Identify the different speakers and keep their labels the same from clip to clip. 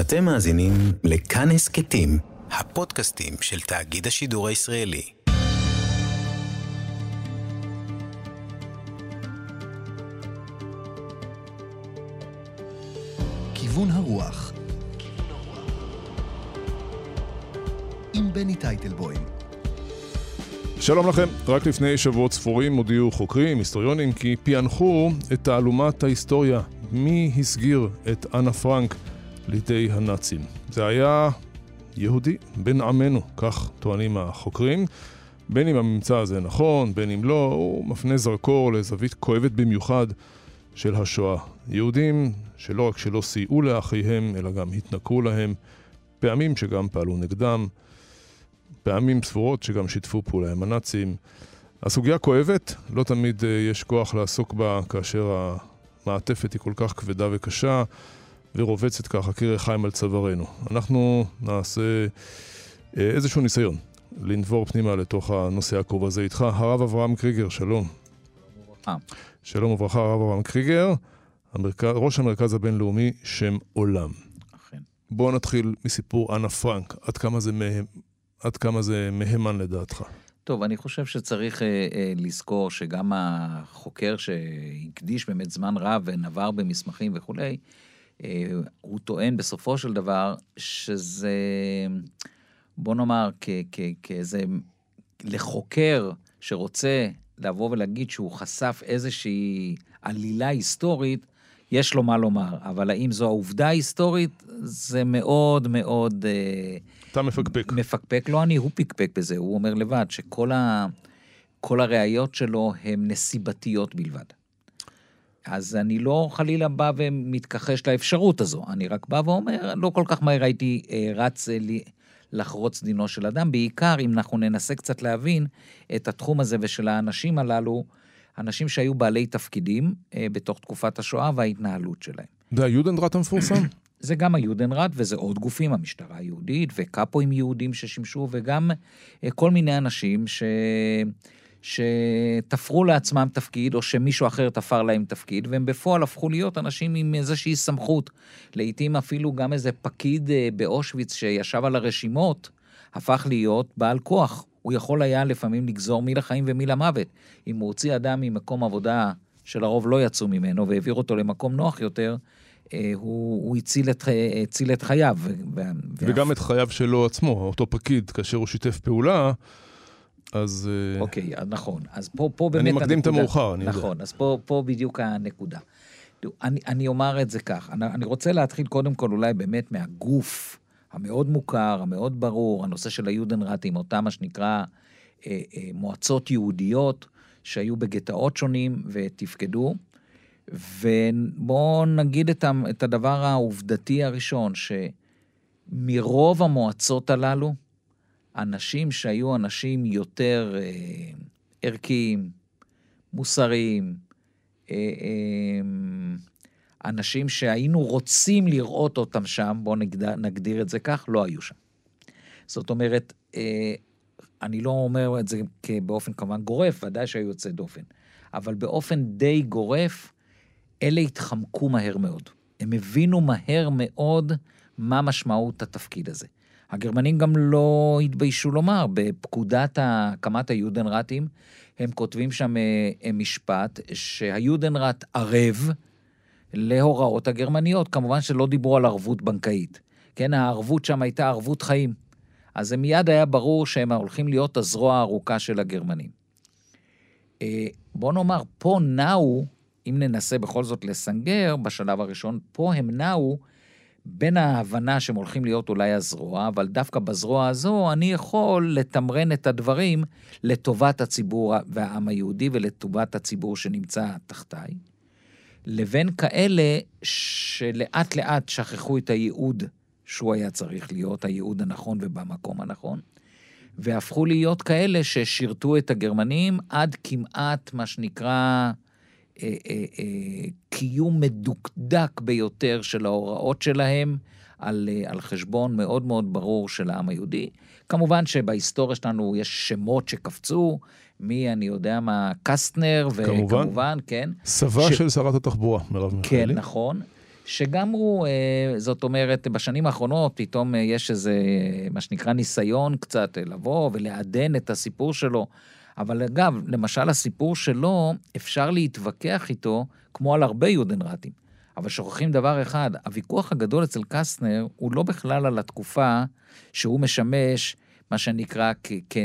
Speaker 1: אתם מאזינים לכאן הסכתים, הפודקאסטים של תאגיד השידור הישראלי.
Speaker 2: כיוון הרוח. עם בני טייטלבוים.
Speaker 3: שלום לכם, רק לפני שבועות ספורים הודיעו חוקרים, היסטוריונים, כי פענחו את תעלומת ההיסטוריה, מי הסגיר את אנה פרנק לידי הנאצים. זה היה יהודי, בן עמנו, כך טוענים החוקרים. בין אם הממצא הזה נכון, בין אם לא, הוא מפנה זרקור לזווית כואבת במיוחד של השואה. יהודים שלא רק שלא סייעו לאחיהם, אלא גם התנכרו להם, פעמים שגם פעלו נגדם. פעמים ספורות שגם שיתפו פעולה עם הנאצים. הסוגיה כואבת, לא תמיד אה, יש כוח לעסוק בה כאשר המעטפת היא כל כך כבדה וקשה ורובצת ככה קירי חיים על צווארנו. אנחנו נעשה אה, איזשהו ניסיון לנבור פנימה לתוך הנושא הקרוב הזה איתך. הרב אברהם קריגר, שלום. שלום וברכה, הרב אברהם קריגר, המרכז, ראש המרכז הבינלאומי שם עולם. אכן. בואו נתחיל מסיפור אנה פרנק, עד כמה זה עד כמה זה מהימן לדעתך?
Speaker 4: טוב, אני חושב שצריך אה, אה, לזכור שגם החוקר שהקדיש באמת זמן רב ונבר במסמכים וכולי, אה, הוא טוען בסופו של דבר שזה, בוא נאמר, כאיזה, לחוקר שרוצה לבוא ולהגיד שהוא חשף איזושהי עלילה היסטורית, יש לו מה לומר, אבל האם זו העובדה ההיסטורית? זה מאוד מאוד... אה,
Speaker 3: אתה מפקפק.
Speaker 4: מפקפק, לא אני, הוא פקפק בזה, הוא אומר לבד שכל ה... כל הראיות שלו הן נסיבתיות בלבד. אז אני לא חלילה בא ומתכחש לאפשרות הזו, אני רק בא ואומר, לא כל כך מהר הייתי אה, רץ אה, לי, לחרוץ דינו של אדם, בעיקר אם אנחנו ננסה קצת להבין את התחום הזה ושל האנשים הללו, אנשים שהיו בעלי תפקידים אה, בתוך תקופת השואה וההתנהלות שלהם.
Speaker 3: זה היודנדרט המפורסם?
Speaker 4: זה גם היודנראט וזה עוד גופים, המשטרה היהודית וקאפואים יהודים ששימשו, וגם אה, כל מיני אנשים ש... שתפרו לעצמם תפקיד, או שמישהו אחר תפר להם תפקיד, והם בפועל הפכו להיות אנשים עם איזושהי סמכות. לעתים אפילו גם איזה פקיד אה, באושוויץ שישב על הרשימות, הפך להיות בעל כוח. הוא יכול היה לפעמים לגזור מי לחיים ומי למוות. אם הוא הוציא אדם ממקום עבודה שלרוב לא יצאו ממנו והעביר אותו למקום נוח יותר, אה, הוא, הוא הציל, את, הציל את חייו.
Speaker 3: וגם ו... את חייו שלו עצמו, אותו פקיד, כאשר הוא שיתף פעולה, אז...
Speaker 4: אה, אוקיי, okay, נכון. אז פה, פה באמת
Speaker 3: אני מקדים את המאוחר, אני
Speaker 4: יודע. נכון, אז פה, פה בדיוק הנקודה. אני, אני אומר את זה כך, אני, אני רוצה להתחיל קודם כל אולי באמת מהגוף המאוד מוכר, המאוד ברור, הנושא של היודנראטים, אותם מה שנקרא אה, אה, מועצות יהודיות שהיו בגטאות שונים ותפקדו. ובואו נגיד את, את הדבר העובדתי הראשון, שמרוב המועצות הללו, אנשים שהיו אנשים יותר אה, ערכיים, מוסריים, אה, אה, אנשים שהיינו רוצים לראות אותם שם, בואו נגדיר, נגדיר את זה כך, לא היו שם. זאת אומרת, אה, אני לא אומר את זה באופן כמובן גורף, ודאי שהיו יוצאי דופן, אבל באופן די גורף, אלה התחמקו מהר מאוד. הם הבינו מהר מאוד מה משמעות התפקיד הזה. הגרמנים גם לא התביישו לומר, בפקודת הקמת היודנרטים, הם כותבים שם אה, משפט שהיודנרט ערב להוראות הגרמניות. כמובן שלא דיברו על ערבות בנקאית. כן, הערבות שם הייתה ערבות חיים. אז זה מיד היה ברור שהם הולכים להיות הזרוע הארוכה של הגרמנים. אה, בוא נאמר, פה נעו אם ננסה בכל זאת לסנגר, בשלב הראשון, פה הם נעו בין ההבנה שהם הולכים להיות אולי הזרוע, אבל דווקא בזרוע הזו אני יכול לתמרן את הדברים לטובת הציבור והעם היהודי ולטובת הציבור שנמצא תחתיי, לבין כאלה שלאט לאט שכחו את הייעוד שהוא היה צריך להיות, הייעוד הנכון ובמקום הנכון, והפכו להיות כאלה ששירתו את הגרמנים עד כמעט מה שנקרא קיום מדוקדק ביותר של ההוראות שלהם על, על חשבון מאוד מאוד ברור של העם היהודי. כמובן שבהיסטוריה שלנו יש שמות שקפצו, מי, אני יודע מה, קסטנר, וכמובן,
Speaker 3: כמובן,
Speaker 4: כן.
Speaker 3: סבה ש... של שרת התחבורה, מרב
Speaker 4: מיכאלי. כן, נכון. שגם הוא, אה, זאת אומרת, בשנים האחרונות פתאום אה, יש איזה, מה שנקרא, ניסיון קצת אה, לבוא ולעדן את הסיפור שלו. אבל אגב, למשל הסיפור שלו, אפשר להתווכח איתו כמו על הרבה יודנרטים. אבל שוכחים דבר אחד, הוויכוח הגדול אצל קסטנר הוא לא בכלל על התקופה שהוא משמש, מה שנקרא, כ, כ,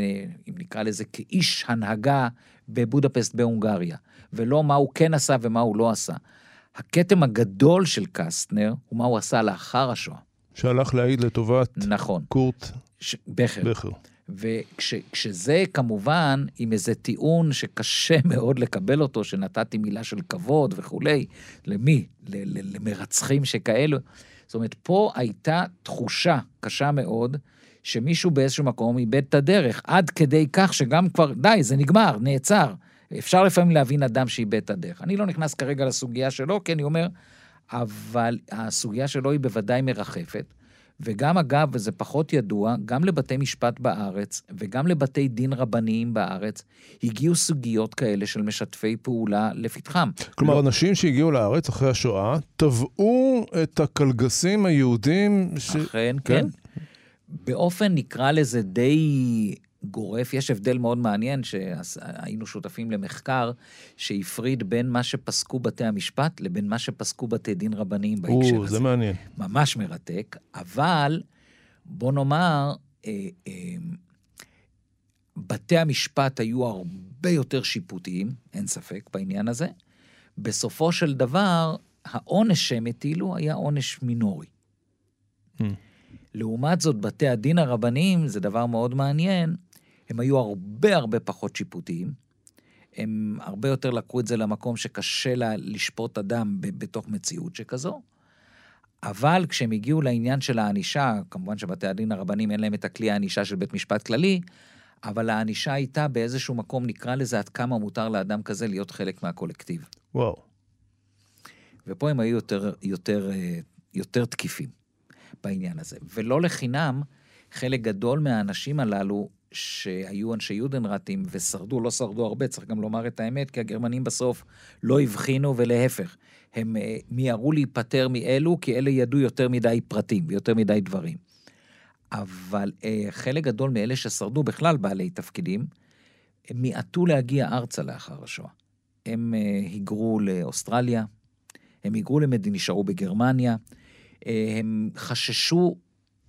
Speaker 4: אם נקרא לזה, כאיש הנהגה בבודפסט בהונגריה, ולא מה הוא כן עשה ומה הוא לא עשה. הכתם הגדול של קסטנר הוא מה הוא עשה לאחר השואה.
Speaker 3: שהלך להעיד לטובת
Speaker 4: נכון.
Speaker 3: קורט
Speaker 4: ש... בכר.
Speaker 3: בכר.
Speaker 4: וכשזה כמובן עם איזה טיעון שקשה מאוד לקבל אותו, שנתתי מילה של כבוד וכולי, למי? למרצחים שכאלו. זאת אומרת, פה הייתה תחושה קשה מאוד, שמישהו באיזשהו מקום איבד את הדרך, עד כדי כך שגם כבר, די, זה נגמר, נעצר. אפשר לפעמים להבין אדם שאיבד את הדרך. אני לא נכנס כרגע לסוגיה שלו, כי אני אומר, אבל הסוגיה שלו היא בוודאי מרחפת. וגם, אגב, וזה פחות ידוע, גם לבתי משפט בארץ וגם לבתי דין רבניים בארץ, הגיעו סוגיות כאלה של משתפי פעולה לפתחם.
Speaker 3: כלומר,
Speaker 4: לא...
Speaker 3: אנשים שהגיעו לארץ אחרי השואה, תבעו את הקלגסים היהודים
Speaker 4: ש... אכן, כן. כן. באופן, נקרא לזה, די גורף. יש הבדל מאוד מעניין, שהיינו שותפים למחקר שהפריד בין מה שפסקו בתי המשפט לבין מה שפסקו בתי דין רבניים בהקשר
Speaker 3: או, הזה. זה מעניין.
Speaker 4: ממש מרתק, אבל בוא נאמר, אה, אה, בתי המשפט היו הרבה יותר שיפוטיים, אין ספק בעניין הזה. בסופו של דבר, העונש שהם הטילו היה עונש מינורי. Hmm. לעומת זאת, בתי הדין הרבניים, זה דבר מאוד מעניין, הם היו הרבה הרבה פחות שיפוטיים. הם הרבה יותר לקחו את זה למקום שקשה לה לשפוט אדם בתוך מציאות שכזו. אבל כשהם הגיעו לעניין של הענישה, כמובן שבתי הדין הרבניים אין להם את הכלי הענישה של בית משפט כללי, אבל הענישה הייתה באיזשהו מקום, נקרא לזה עד כמה מותר לאדם כזה להיות חלק מהקולקטיב.
Speaker 3: וואו.
Speaker 4: ופה הם היו יותר, יותר, אה, יותר תקיפים בעניין הזה. ולא לחינם, חלק גדול מהאנשים הללו שהיו אנשי יודנרטים ושרדו, לא שרדו הרבה, צריך גם לומר את האמת, כי הגרמנים בסוף לא הבחינו ולהפך. הם uh, מיהרו להיפטר מאלו, כי אלה ידעו יותר מדי פרטים ויותר מדי דברים. אבל uh, חלק גדול מאלה ששרדו, בכלל בעלי תפקידים, הם מיעטו להגיע ארצה לאחר השואה. הם uh, היגרו לאוסטרליה, הם היגרו למדינה, נשארו בגרמניה, uh, הם חששו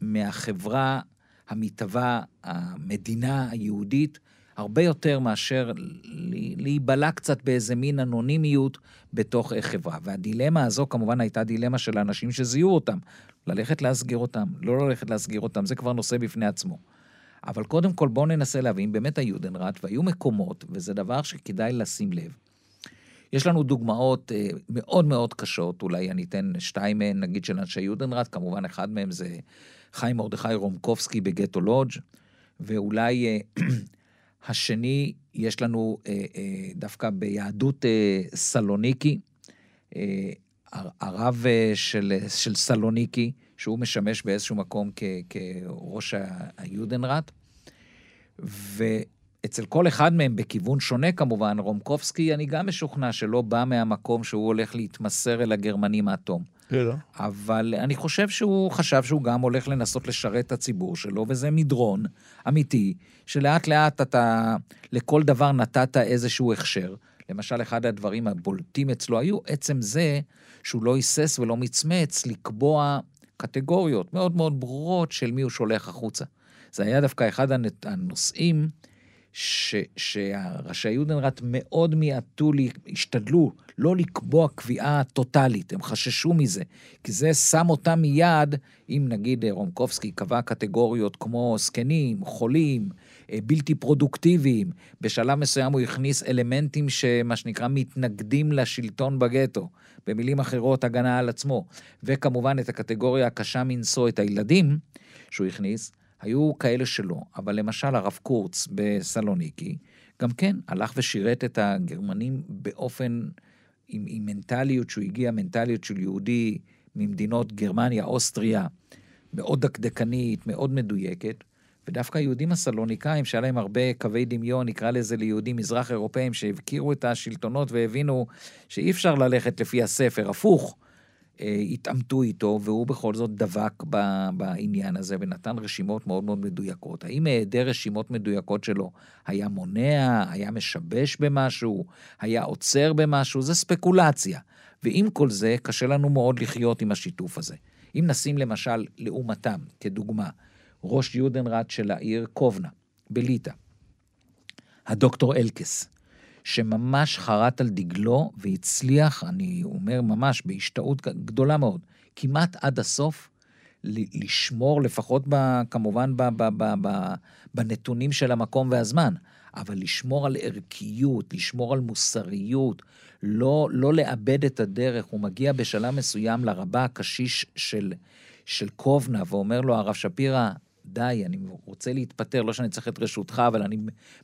Speaker 4: מהחברה המתהווה, המדינה היהודית, הרבה יותר מאשר להיבלע קצת באיזה מין אנונימיות בתוך חברה. והדילמה הזו כמובן הייתה דילמה של האנשים שזיהו אותם. ללכת להסגיר אותם, לא ללכת להסגיר אותם, זה כבר נושא בפני עצמו. אבל קודם כל בואו ננסה להבין, באמת היודנראט, והיו מקומות, וזה דבר שכדאי לשים לב. יש לנו דוגמאות אה, מאוד מאוד קשות, אולי אני אתן שתיים מהן, נגיד, של אנשי יודנראט, כמובן אחד מהם זה חיים מרדכי רומקובסקי בגטו לודג', ואולי אה, השני, יש לנו אה, אה, דווקא ביהדות סלוניקי, הרב של, של סלוניקי, שהוא משמש באיזשהו מקום כ, כראש היודנראט, ואצל כל אחד מהם בכיוון שונה כמובן, רומקובסקי, אני גם משוכנע שלא בא מהמקום שהוא הולך להתמסר אל הגרמנים עד תום.
Speaker 3: לא.
Speaker 4: אבל אני חושב שהוא חשב שהוא גם הולך לנסות לשרת את הציבור שלו, וזה מדרון אמיתי, שלאט לאט אתה, לכל דבר נתת איזשהו הכשר. למשל, אחד הדברים הבולטים אצלו היו עצם זה שהוא לא היסס ולא מצמץ לקבוע קטגוריות מאוד מאוד ברורות של מי הוא שולח החוצה. זה היה דווקא אחד הנושאים ש, שהראשי יודנראט מאוד מיעטו, השתדלו לא לקבוע קביעה טוטאלית, הם חששו מזה, כי זה שם אותם מיד, אם נגיד רומקובסקי קבע קטגוריות כמו זקנים, חולים, אה, בלתי פרודוקטיביים, בשלב מסוים הוא הכניס אלמנטים שמה שנקרא מתנגדים לשלטון בגטו, במילים אחרות הגנה על עצמו, וכמובן את הקטגוריה הקשה מנשוא, את הילדים שהוא הכניס, היו כאלה שלא, אבל למשל הרב קורץ בסלוניקי, גם כן הלך ושירת את הגרמנים באופן, עם, עם מנטליות שהוא הגיע, מנטליות של יהודי ממדינות גרמניה, אוסטריה, מאוד דקדקנית, מאוד מדויקת, ודווקא היהודים הסלוניקאים, שהיה להם הרבה קווי דמיון, נקרא לזה ליהודים מזרח אירופאים, שהכירו את השלטונות והבינו שאי אפשר ללכת לפי הספר, הפוך. אה, התעמתו איתו, והוא בכל זאת דבק בעניין הזה ונתן רשימות מאוד מאוד מדויקות. האם היעדר רשימות מדויקות שלו היה מונע, היה משבש במשהו, היה עוצר במשהו? זה ספקולציה. ועם כל זה, קשה לנו מאוד לחיות עם השיתוף הזה. אם נשים למשל לעומתם, כדוגמה, ראש יודנראט של העיר קובנה, בליטא, הדוקטור אלקס, שממש חרט על דגלו והצליח, אני אומר ממש בהשתאות גדולה מאוד, כמעט עד הסוף, לשמור לפחות ב, כמובן ב, ב, ב, ב, בנתונים של המקום והזמן, אבל לשמור על ערכיות, לשמור על מוסריות, לא, לא לאבד את הדרך. הוא מגיע בשלב מסוים לרבה הקשיש של, של קובנה ואומר לו, הרב שפירא, די, אני רוצה להתפטר, לא שאני צריך את רשותך, אבל אני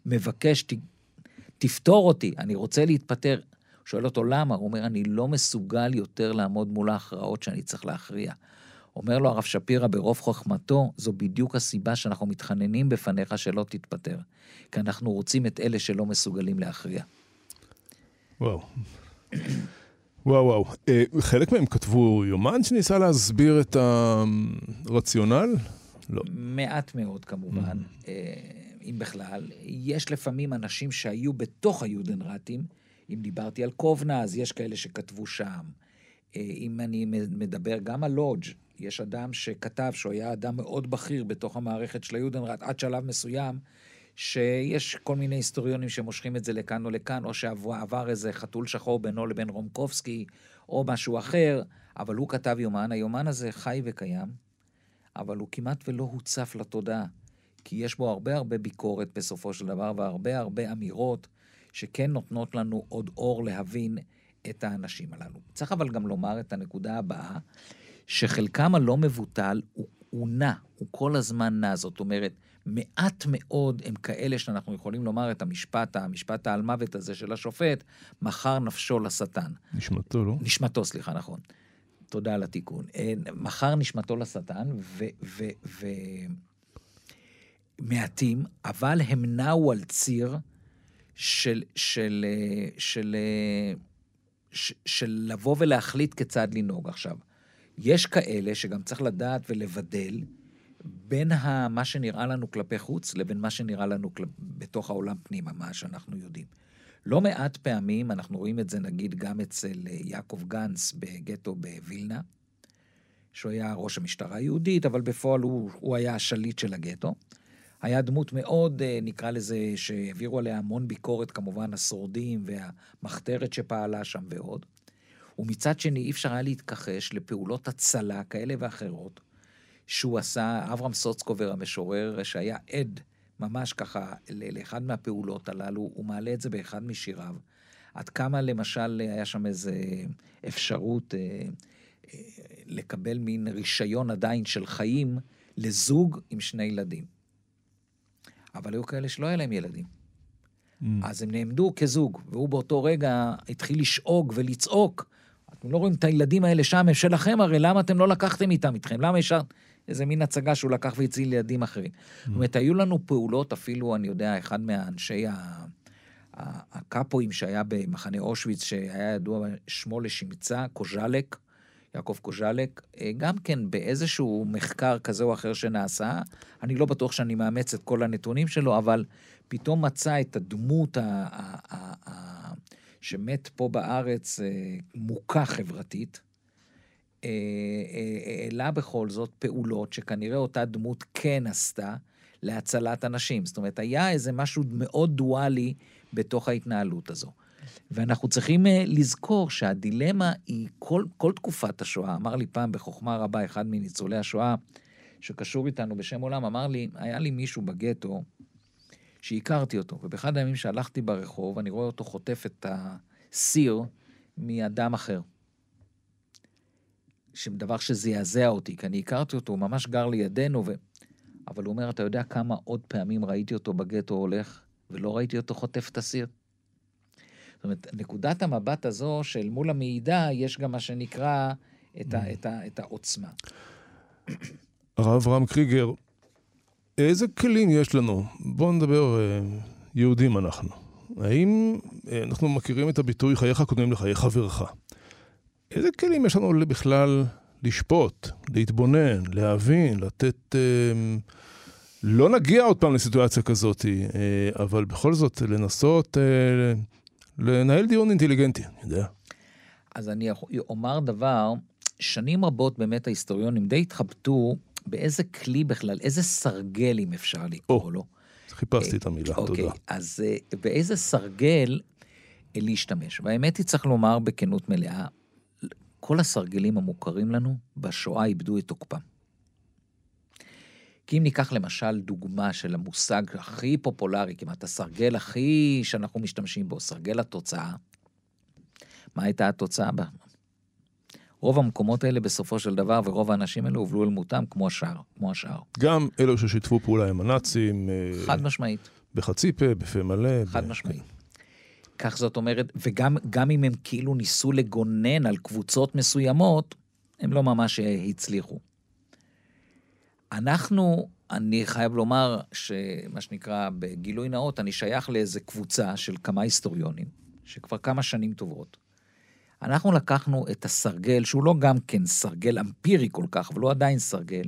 Speaker 4: מבקש, תפתור אותי, אני רוצה להתפטר. הוא שואל אותו למה, הוא אומר, אני לא מסוגל יותר לעמוד מול ההכרעות שאני צריך להכריע. אומר לו הרב שפירא ברוב חוכמתו, זו בדיוק הסיבה שאנחנו מתחננים בפניך שלא תתפטר. כי אנחנו רוצים את אלה שלא מסוגלים להכריע.
Speaker 3: וואו. וואו וואו. אה, חלק מהם כתבו יומן שניסה להסביר את הרציונל?
Speaker 4: לא. מעט מאוד כמובן, mm. אם בכלל. יש לפעמים אנשים שהיו בתוך היודנרטים, אם דיברתי על קובנה, אז יש כאלה שכתבו שם. אה, אם אני מדבר גם על לודג', יש אדם שכתב שהוא היה אדם מאוד בכיר בתוך המערכת של היודנרט עד שלב מסוים, שיש כל מיני היסטוריונים שמושכים את זה לכאן או לכאן, או שעבר איזה חתול שחור בינו לבין רומקובסקי, או משהו אחר, אבל הוא כתב יומן, היומן הזה חי וקיים, אבל הוא כמעט ולא הוצף לתודעה, כי יש בו הרבה הרבה ביקורת בסופו של דבר, והרבה הרבה אמירות שכן נותנות לנו עוד אור להבין את האנשים הללו. צריך אבל גם לומר את הנקודה הבאה, שחלקם הלא מבוטל הוא, הוא נע, הוא כל הזמן נע. זאת אומרת, מעט מאוד הם כאלה שאנחנו יכולים לומר את המשפט, המשפט העל מוות הזה של השופט, מכר נפשו לשטן.
Speaker 3: נשמתו, לא?
Speaker 4: נשמתו, סליחה, נכון. תודה על התיקון. אה, מכר נשמתו לשטן, ו... ו, ו מעטים, אבל הם נעו על ציר של, של, אה, של, אה, של, של לבוא ולהחליט כיצד לנהוג. עכשיו, יש כאלה שגם צריך לדעת ולבדל בין ה, מה שנראה לנו כלפי חוץ לבין מה שנראה לנו כל, בתוך העולם פנימה, מה שאנחנו יודעים. לא מעט פעמים, אנחנו רואים את זה נגיד גם אצל אה, יעקב גנץ בגטו בווילנה, שהוא היה ראש המשטרה היהודית, אבל בפועל הוא, הוא היה השליט של הגטו. היה דמות מאוד, אה, נקרא לזה, שהעבירו עליה המון ביקורת, כמובן, השורדים והמחתרת שפעלה שם ועוד. ומצד שני, אי אפשר היה להתכחש לפעולות הצלה כאלה ואחרות שהוא עשה, אברהם סוצקובר המשורר, שהיה עד ממש ככה לאחד מהפעולות הללו, הוא מעלה את זה באחד משיריו. עד כמה למשל היה שם איזו אפשרות אה, אה, לקבל מין רישיון עדיין של חיים לזוג עם שני ילדים. אבל היו כאלה שלא היה להם ילדים. Mm. אז הם נעמדו כזוג, והוא באותו רגע התחיל לשאוג ולצעוק. אתם לא רואים את הילדים האלה שם, הם שלכם הרי, למה אתם לא לקחתם איתם איתכם? למה ישר... איזה מין הצגה שהוא לקח והציל ילדים אחרים. Mm. זאת אומרת, היו לנו פעולות, אפילו, אני יודע, אחד מהאנשי ה... הקאפואים שהיה במחנה אושוויץ, שהיה ידוע שמו לשמצה, קוז'לק, יעקב קוז'לק, אה, גם כן באיזשהו מחקר כזה או אחר שנעשה, אני לא בטוח שאני מאמץ את כל הנתונים שלו, אבל פתאום מצא את הדמות ה- ה- ה- שמת פה בארץ אה, מוכה חברתית, אה, העלה בכל זאת פעולות שכנראה אותה דמות כן עשתה להצלת אנשים. זאת אומרת, היה איזה משהו מאוד דואלי בתוך ההתנהלות הזו. ואנחנו צריכים אה, לזכור שהדילמה היא כל, כל תקופת השואה. אמר לי פעם בחוכמה רבה אחד מניצולי השואה, שקשור איתנו בשם עולם, אמר לי, היה לי מישהו בגטו שהכרתי אותו, ובאחד הימים שהלכתי ברחוב, אני רואה אותו חוטף את הסיר מאדם אחר. דבר שזעזע אותי, כי אני הכרתי אותו, הוא ממש גר לידינו, ו... אבל הוא אומר, אתה יודע כמה עוד פעמים ראיתי אותו בגטו הולך, ולא ראיתי אותו חוטף את הסיר? זאת אומרת, נקודת המבט הזו של מול המעידה, יש גם מה שנקרא את, ה, mm. את, ה, את העוצמה.
Speaker 3: הרב אברהם קריגר, איזה כלים יש לנו? בואו נדבר, אה, יהודים אנחנו. האם אה, אנחנו מכירים את הביטוי חייך קודמים לחיי חברך? איזה כלים יש לנו בכלל לשפוט, להתבונן, להבין, לתת... אה, לא נגיע עוד פעם לסיטואציה כזאת, אבל בכל זאת לנסות לנהל דיון אינטליגנטי, אני יודע.
Speaker 4: אז אני אומר דבר, שנים רבות באמת ההיסטוריונים די התחבטו באיזה כלי בכלל, איזה סרגל, אם אפשר לקרוא לו.
Speaker 3: חיפשתי את המילה,
Speaker 4: אוקיי,
Speaker 3: תודה.
Speaker 4: אז באיזה סרגל להשתמש. והאמת היא, צריך לומר בכנות מלאה, כל הסרגלים המוכרים לנו בשואה איבדו את תוקפם. כי אם ניקח למשל דוגמה של המושג הכי פופולרי, כמעט הסרגל הכי שאנחנו משתמשים בו, סרגל התוצאה, מה הייתה התוצאה בה? רוב המקומות האלה בסופו של דבר, ורוב האנשים האלה הובלו אל מותם כמו השאר, כמו השאר.
Speaker 3: גם אלו ששיתפו פעולה עם הנאצים. אה,
Speaker 4: חד משמעית.
Speaker 3: בחצי פה, בפה מלא.
Speaker 4: חד ב... משמעית. כך זאת אומרת, וגם אם הם כאילו ניסו לגונן על קבוצות מסוימות, הם לא ממש הצליחו. אנחנו, אני חייב לומר שמה שנקרא, בגילוי נאות, אני שייך לאיזה קבוצה של כמה היסטוריונים, שכבר כמה שנים טובות. אנחנו לקחנו את הסרגל, שהוא לא גם כן סרגל אמפירי כל כך, אבל הוא עדיין סרגל,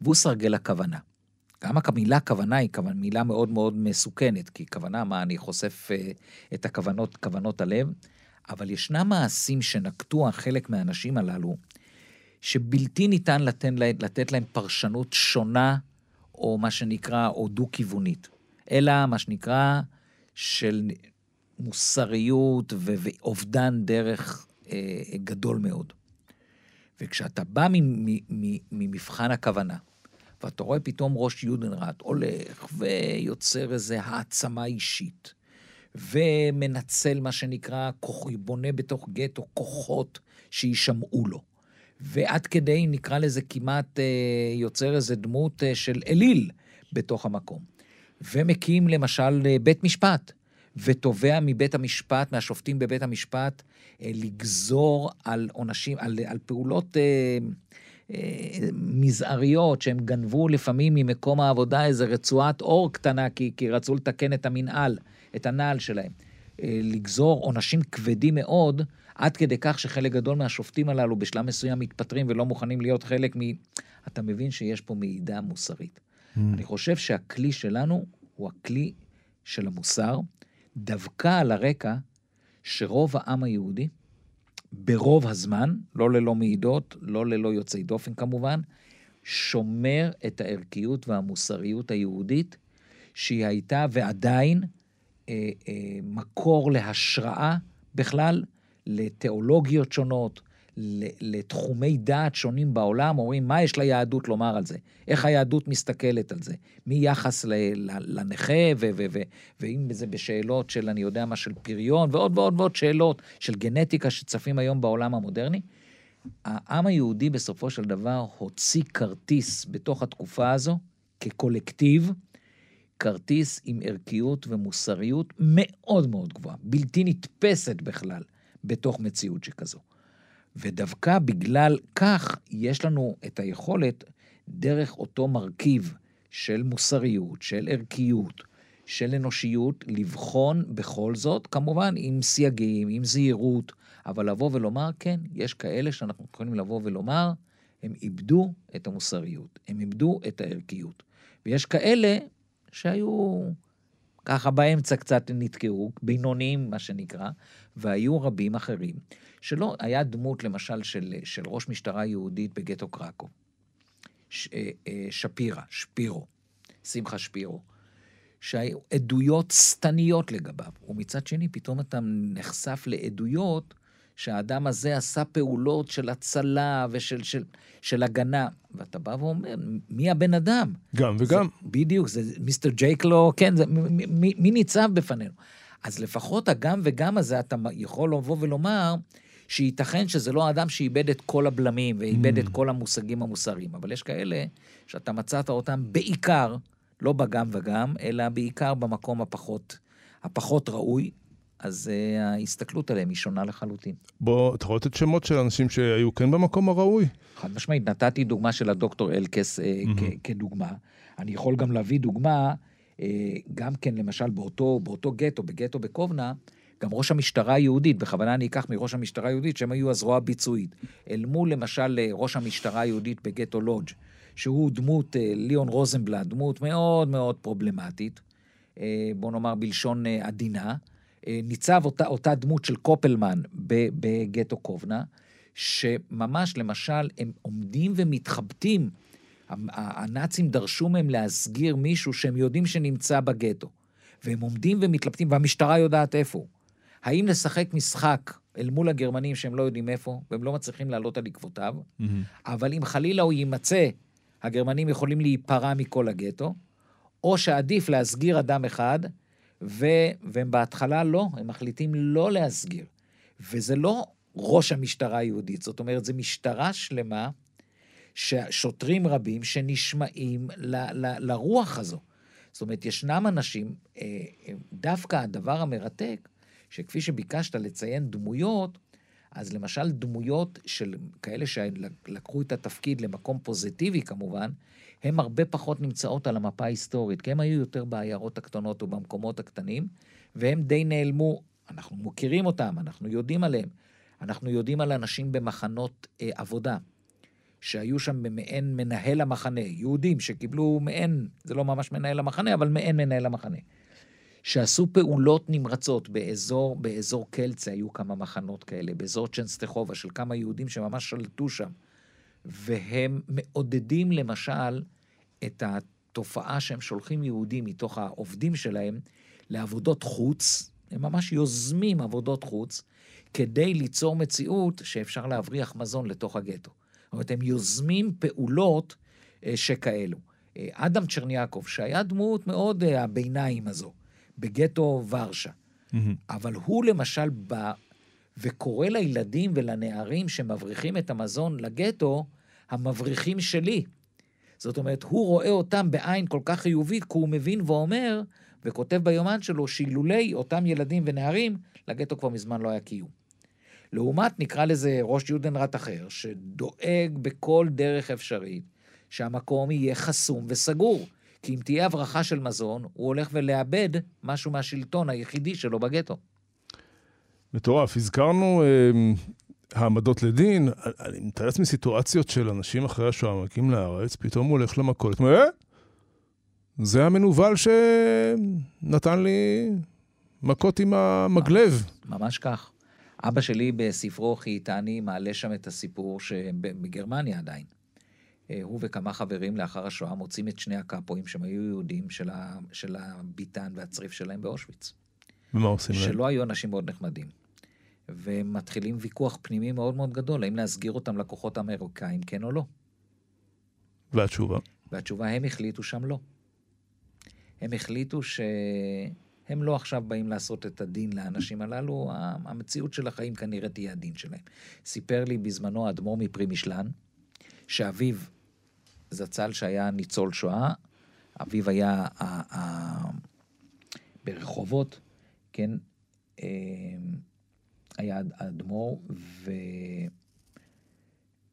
Speaker 4: והוא סרגל הכוונה. גם המילה כוונה היא כוונה, מילה מאוד מאוד מסוכנת, כי כוונה, מה, אני חושף אה, את הכוונות, כוונות הלב, אבל ישנם מעשים שנקטו החלק מהאנשים הללו, שבלתי ניתן לתת, לתת להם פרשנות שונה, או מה שנקרא, או דו-כיוונית, אלא מה שנקרא של מוסריות ו- ואובדן דרך אה, גדול מאוד. וכשאתה בא ממבחן הכוונה, ואתה רואה פתאום ראש יודנראט הולך ויוצר איזו העצמה אישית, ומנצל מה שנקרא, כוח, בונה בתוך גטו כוחות שיישמעו לו. ועד כדי, נקרא לזה כמעט, אה, יוצר איזה דמות אה, של אליל בתוך המקום. ומקים למשל אה, בית משפט, ותובע מבית המשפט, מהשופטים בבית המשפט, לגזור על עונשים, על, על פעולות אה, אה, מזעריות שהם גנבו לפעמים ממקום העבודה איזה רצועת אור קטנה, כי, כי רצו לתקן את המנהל, את הנעל שלהם. אה, לגזור עונשים כבדים מאוד, עד כדי כך שחלק גדול מהשופטים הללו בשלב מסוים מתפטרים ולא מוכנים להיות חלק מ... אתה מבין שיש פה מעידה מוסרית. Mm. אני חושב שהכלי שלנו הוא הכלי של המוסר, דווקא על הרקע שרוב העם היהודי, ברוב הזמן, לא ללא מעידות, לא ללא יוצאי דופן כמובן, שומר את הערכיות והמוסריות היהודית, שהיא הייתה ועדיין אה, אה, מקור להשראה בכלל לתיאולוגיות שונות, לתחומי דעת שונים בעולם, אומרים, מה יש ליהדות לומר על זה? איך היהדות מסתכלת על זה? מיחס לנכה, ואם זה בשאלות של, אני יודע מה, של פריון, ועוד ועוד ועוד שאלות של גנטיקה שצפים היום בעולם המודרני. העם היהודי בסופו של דבר הוציא כרטיס בתוך התקופה הזו, כקולקטיב, כרטיס עם ערכיות ומוסריות מאוד מאוד גבוהה, בלתי נתפסת בכלל בתוך מציאות שכזו. ודווקא בגלל כך יש לנו את היכולת, דרך אותו מרכיב של מוסריות, של ערכיות, של אנושיות, לבחון בכל זאת, כמובן עם סייגים, עם זהירות, אבל לבוא ולומר, כן, יש כאלה שאנחנו יכולים לבוא ולומר, הם איבדו את המוסריות, הם איבדו את הערכיות. ויש כאלה שהיו ככה באמצע קצת נתקעו, בינוניים, מה שנקרא, והיו רבים אחרים, שלא, היה דמות למשל של, של ראש משטרה יהודית בגטו קרקו, ש, אה, אה, שפירה, שפירו, שמחה שפירו, שהיו עדויות שטניות לגביו, ומצד שני פתאום אתה נחשף לעדויות שהאדם הזה עשה פעולות של הצלה ושל של, של הגנה, ואתה בא ואומר, מי הבן אדם?
Speaker 3: גם וגם.
Speaker 4: זה, בדיוק, זה מיסטר ג'ייקלו, כן, זה, מי, מי, מי ניצב בפנינו? אז לפחות הגם וגם הזה, אתה יכול לבוא ולומר, שייתכן שזה לא האדם שאיבד את כל הבלמים ואיבד mm. את כל המושגים המוסריים, אבל יש כאלה שאתה מצאת אותם בעיקר, לא בגם וגם, אלא בעיקר במקום הפחות, הפחות ראוי, אז uh, ההסתכלות עליהם היא שונה לחלוטין.
Speaker 3: בוא, אתה יכול לתת שמות של אנשים שהיו כן במקום הראוי?
Speaker 4: חד משמעית, נתתי דוגמה של הדוקטור אלקס uh, mm-hmm. כדוגמה. אני יכול גם להביא דוגמה, uh, גם כן למשל באותו, באותו גטו, בגטו בקובנה, גם ראש המשטרה היהודית, בכוונה אני אקח מראש המשטרה היהודית, שהם היו הזרוע הביצועית. אל מול למשל אה, ראש המשטרה היהודית בגטו לודג', שהוא דמות, אה, ליאון רוזנבלד, דמות מאוד מאוד פרובלמטית, אה, בוא נאמר בלשון עדינה. ניצב אותה, אותה דמות של קופלמן בגטו קובנה, שממש, למשל, הם עומדים ומתחבטים. הנאצים דרשו מהם להסגיר מישהו שהם יודעים שנמצא בגטו. והם עומדים ומתלבטים, והמשטרה יודעת איפה הוא. האם לשחק משחק אל מול הגרמנים שהם לא יודעים איפה, והם לא מצליחים לעלות על עקבותיו, mm-hmm. אבל אם חלילה הוא יימצא, הגרמנים יכולים להיפרע מכל הגטו, או שעדיף להסגיר אדם אחד, ו... והם בהתחלה לא, הם מחליטים לא להסגיר. וזה לא ראש המשטרה היהודית, זאת אומרת, זו משטרה שלמה, שוטרים רבים שנשמעים ל... ל... לרוח הזו. זאת אומרת, ישנם אנשים, אה, אה, דווקא הדבר המרתק, שכפי שביקשת לציין דמויות, אז למשל דמויות של כאלה שלקחו את התפקיד למקום פוזיטיבי כמובן, הן הרבה פחות נמצאות על המפה ההיסטורית, כי הם היו יותר בעיירות הקטנות או במקומות הקטנים, והם די נעלמו, אנחנו מכירים אותם, אנחנו יודעים עליהם. אנחנו יודעים על אנשים במחנות אה, עבודה, שהיו שם במעין מנהל המחנה, יהודים שקיבלו מעין, זה לא ממש מנהל המחנה, אבל מעין מנהל המחנה. שעשו פעולות נמרצות באזור, באזור קלצה, היו כמה מחנות כאלה, באזור צ'נסטחובה של כמה יהודים שממש שלטו שם. והם מעודדים למשל את התופעה שהם שולחים יהודים מתוך העובדים שלהם לעבודות חוץ, הם ממש יוזמים עבודות חוץ, כדי ליצור מציאות שאפשר להבריח מזון לתוך הגטו. זאת אומרת, הם יוזמים פעולות אה, שכאלו. אה, אדם צ'רניאקוב, שהיה דמות מאוד אה, הביניים הזו, בגטו ורשה. Mm-hmm. אבל הוא למשל בא וקורא לילדים ולנערים שמבריחים את המזון לגטו, המבריחים שלי. זאת אומרת, הוא רואה אותם בעין כל כך חיובית, כי הוא מבין ואומר, וכותב ביומן שלו, שאילולי אותם ילדים ונערים, לגטו כבר מזמן לא היה קיום. לעומת, נקרא לזה ראש יודנרט אחר, שדואג בכל דרך אפשרית שהמקום יהיה חסום וסגור. כי אם תהיה הברחה של מזון, הוא הולך ולאבד משהו מהשלטון היחידי שלו בגטו.
Speaker 3: מטורף. הזכרנו אה, העמדות לדין. אני מתאר לעצמי סיטואציות של אנשים אחרי השואה מגיעים לארץ, פתאום הוא הולך למכולת. אה? זה המנוול שנתן לי מכות עם המגלב.
Speaker 4: ממש כך. אבא שלי בספרו חייתני מעלה שם את הסיפור שבגרמניה עדיין. אה, הוא וכמה חברים לאחר השואה מוצאים את שני הקאפואים שהם היו יהודים של, ה, של הביטן והצריף שלהם באושוויץ.
Speaker 3: ומה עושים להם?
Speaker 4: שלא היו אנשים מאוד נחמדים. ומתחילים ויכוח פנימי מאוד מאוד גדול, האם להסגיר אותם לכוחות האמריקאים, כן או לא.
Speaker 3: והתשובה?
Speaker 4: והתשובה, הם החליטו שם לא. הם החליטו שהם לא עכשיו באים לעשות את הדין לאנשים הללו, המציאות של החיים כנראה תהיה הדין שלהם. סיפר לי בזמנו האדמו"ר מפרי משלן, שאביו זצ"ל שהיה ניצול שואה, אביו היה ה, ה, ברחובות, כן, אה, היה אדמו"ר, ו...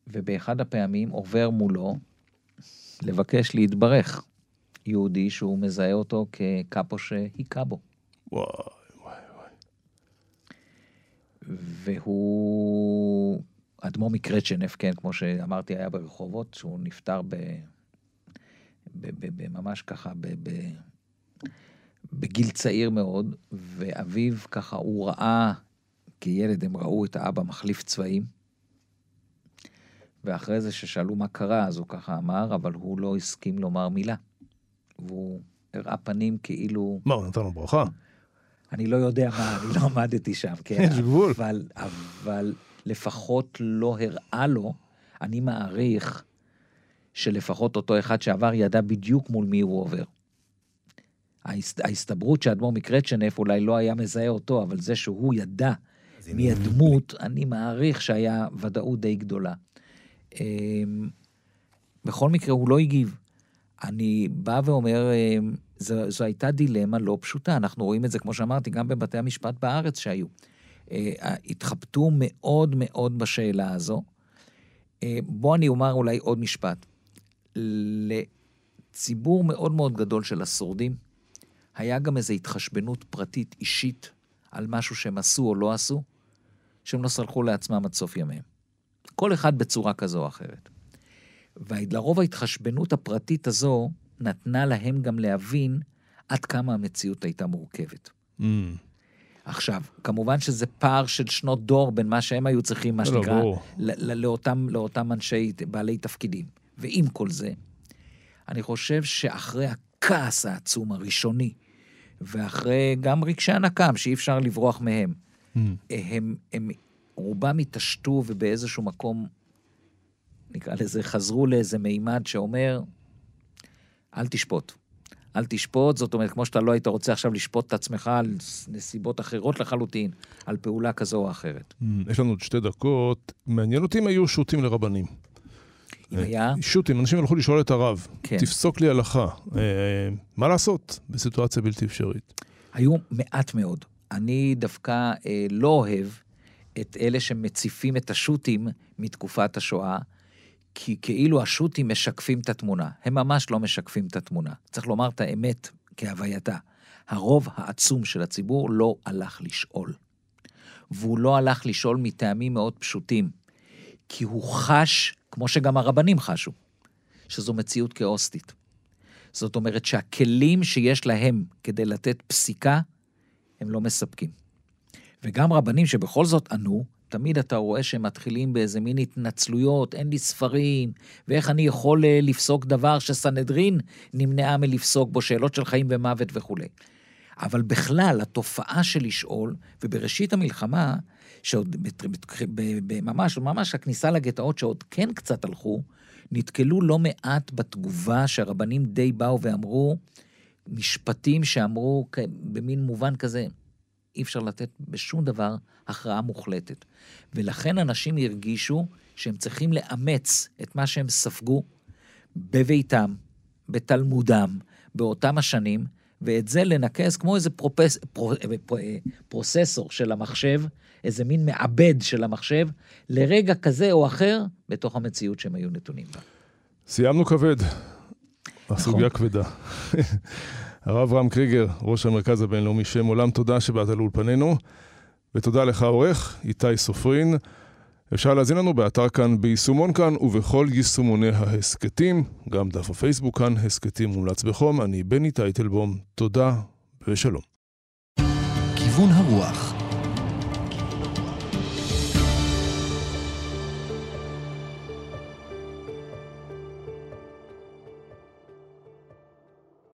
Speaker 4: ובאחד הפעמים עובר מולו לבקש להתברך יהודי שהוא מזהה אותו כקאפו שהיכה בו.
Speaker 3: וואי, וואי, וואי.
Speaker 4: והוא אדמו"ר מקרצ'נף, כן, כמו שאמרתי, היה ברחובות, שהוא נפטר ב... ב, ב, ב ממש ככה, ב, ב, בגיל צעיר מאוד, ואביו ככה, הוא ראה, כילד הם ראו את האבא מחליף צבעים, ואחרי זה ששאלו מה קרה, אז הוא ככה אמר, אבל הוא לא הסכים לומר מילה. והוא הראה פנים כאילו...
Speaker 3: מה, הוא נתן לו ברכה?
Speaker 4: אני לא יודע מה, אני לא עמדתי שם, כן.
Speaker 3: יש גבול.
Speaker 4: אבל, אבל לפחות לא הראה לו, אני מעריך שלפחות אותו אחד שעבר ידע בדיוק מול מי הוא עובר. ההסתברות שאדמו"ר מקרצ'נף אולי לא היה מזהה אותו, אבל זה שהוא ידע מי הדמות, אני מעריך שהיה ודאות די גדולה. אמ, בכל מקרה, הוא לא הגיב. אני בא ואומר, אמ, זו, זו הייתה דילמה לא פשוטה. אנחנו רואים את זה, כמו שאמרתי, גם בבתי המשפט בארץ שהיו. אה, התחבטו מאוד מאוד בשאלה הזו. אה, בוא אני אומר אולי עוד משפט. לציבור מאוד מאוד גדול של השורדים, היה גם איזו התחשבנות פרטית אישית על משהו שהם עשו או לא עשו, שהם לא סלחו לעצמם עד סוף ימיהם. כל אחד בצורה כזו או אחרת. ולרוב ההתחשבנות הפרטית הזו נתנה להם גם להבין עד כמה המציאות הייתה מורכבת.
Speaker 3: Mm.
Speaker 4: עכשיו, כמובן שזה פער של שנות דור בין מה שהם היו צריכים, מה
Speaker 3: לא,
Speaker 4: שנקרא,
Speaker 3: ברור.
Speaker 4: ל- ל- לאותם, לאותם אנשי, בעלי תפקידים. ועם כל זה, אני חושב שאחרי הכעס העצום הראשוני, ואחרי גם רגשי הנקם, שאי אפשר לברוח מהם,
Speaker 3: Mm.
Speaker 4: הם, הם רובם התעשתו ובאיזשהו מקום, נקרא לזה, חזרו לאיזה מימד שאומר, אל תשפוט. אל תשפוט, זאת אומרת, כמו שאתה לא היית רוצה עכשיו לשפוט את עצמך על נסיבות אחרות לחלוטין, על פעולה כזו או אחרת.
Speaker 3: Mm. יש לנו עוד שתי דקות. מעניין אותי אם היו שוטים לרבנים.
Speaker 4: אם היה,
Speaker 3: שוטים, אנשים הלכו לשאול את הרב,
Speaker 4: כן.
Speaker 3: תפסוק לי הלכה. אה, מה לעשות בסיטואציה בלתי אפשרית?
Speaker 4: היו מעט מאוד. אני דווקא אה, לא אוהב את אלה שמציפים את השו"תים מתקופת השואה, כי כאילו השו"תים משקפים את התמונה. הם ממש לא משקפים את התמונה. צריך לומר את האמת כהווייתה. הרוב העצום של הציבור לא הלך לשאול. והוא לא הלך לשאול מטעמים מאוד פשוטים, כי הוא חש, כמו שגם הרבנים חשו, שזו מציאות כאוסטית. זאת אומרת שהכלים שיש להם כדי לתת פסיקה, הם לא מספקים. וגם רבנים שבכל זאת ענו, תמיד אתה רואה שהם מתחילים באיזה מין התנצלויות, אין לי ספרים, ואיך אני יכול אה, לפסוק דבר שסנהדרין נמנעה מלפסוק בו, שאלות של חיים ומוות וכולי. אבל בכלל, התופעה של לשאול, ובראשית המלחמה, שעוד ממש, ממש הכניסה לגטאות שעוד כן קצת הלכו, נתקלו לא מעט בתגובה שהרבנים די באו ואמרו, משפטים שאמרו במין מובן כזה, אי אפשר לתת בשום דבר הכרעה מוחלטת. ולכן אנשים הרגישו שהם צריכים לאמץ את מה שהם ספגו בביתם, בתלמודם, באותם השנים, ואת זה לנקז כמו איזה פרופס, פרו, פרו, פרוססור של המחשב, איזה מין מעבד של המחשב, לרגע כזה או אחר, בתוך המציאות שהם היו נתונים בה.
Speaker 3: סיימנו כבד.
Speaker 4: נכון.
Speaker 3: הסוגיה כבדה. הרב רם קריגר, ראש המרכז הבינלאומי שם עולם, תודה שבאת לאולפנינו, ותודה לך העורך, איתי סופרין. אפשר להזין לנו באתר כאן, ביישומון כאן ובכל יישומוני ההסכתים, גם דף הפייסבוק כאן, הסכתים מומלץ בחום. אני בני טייטלבום, תודה ושלום.
Speaker 2: כיוון הרוח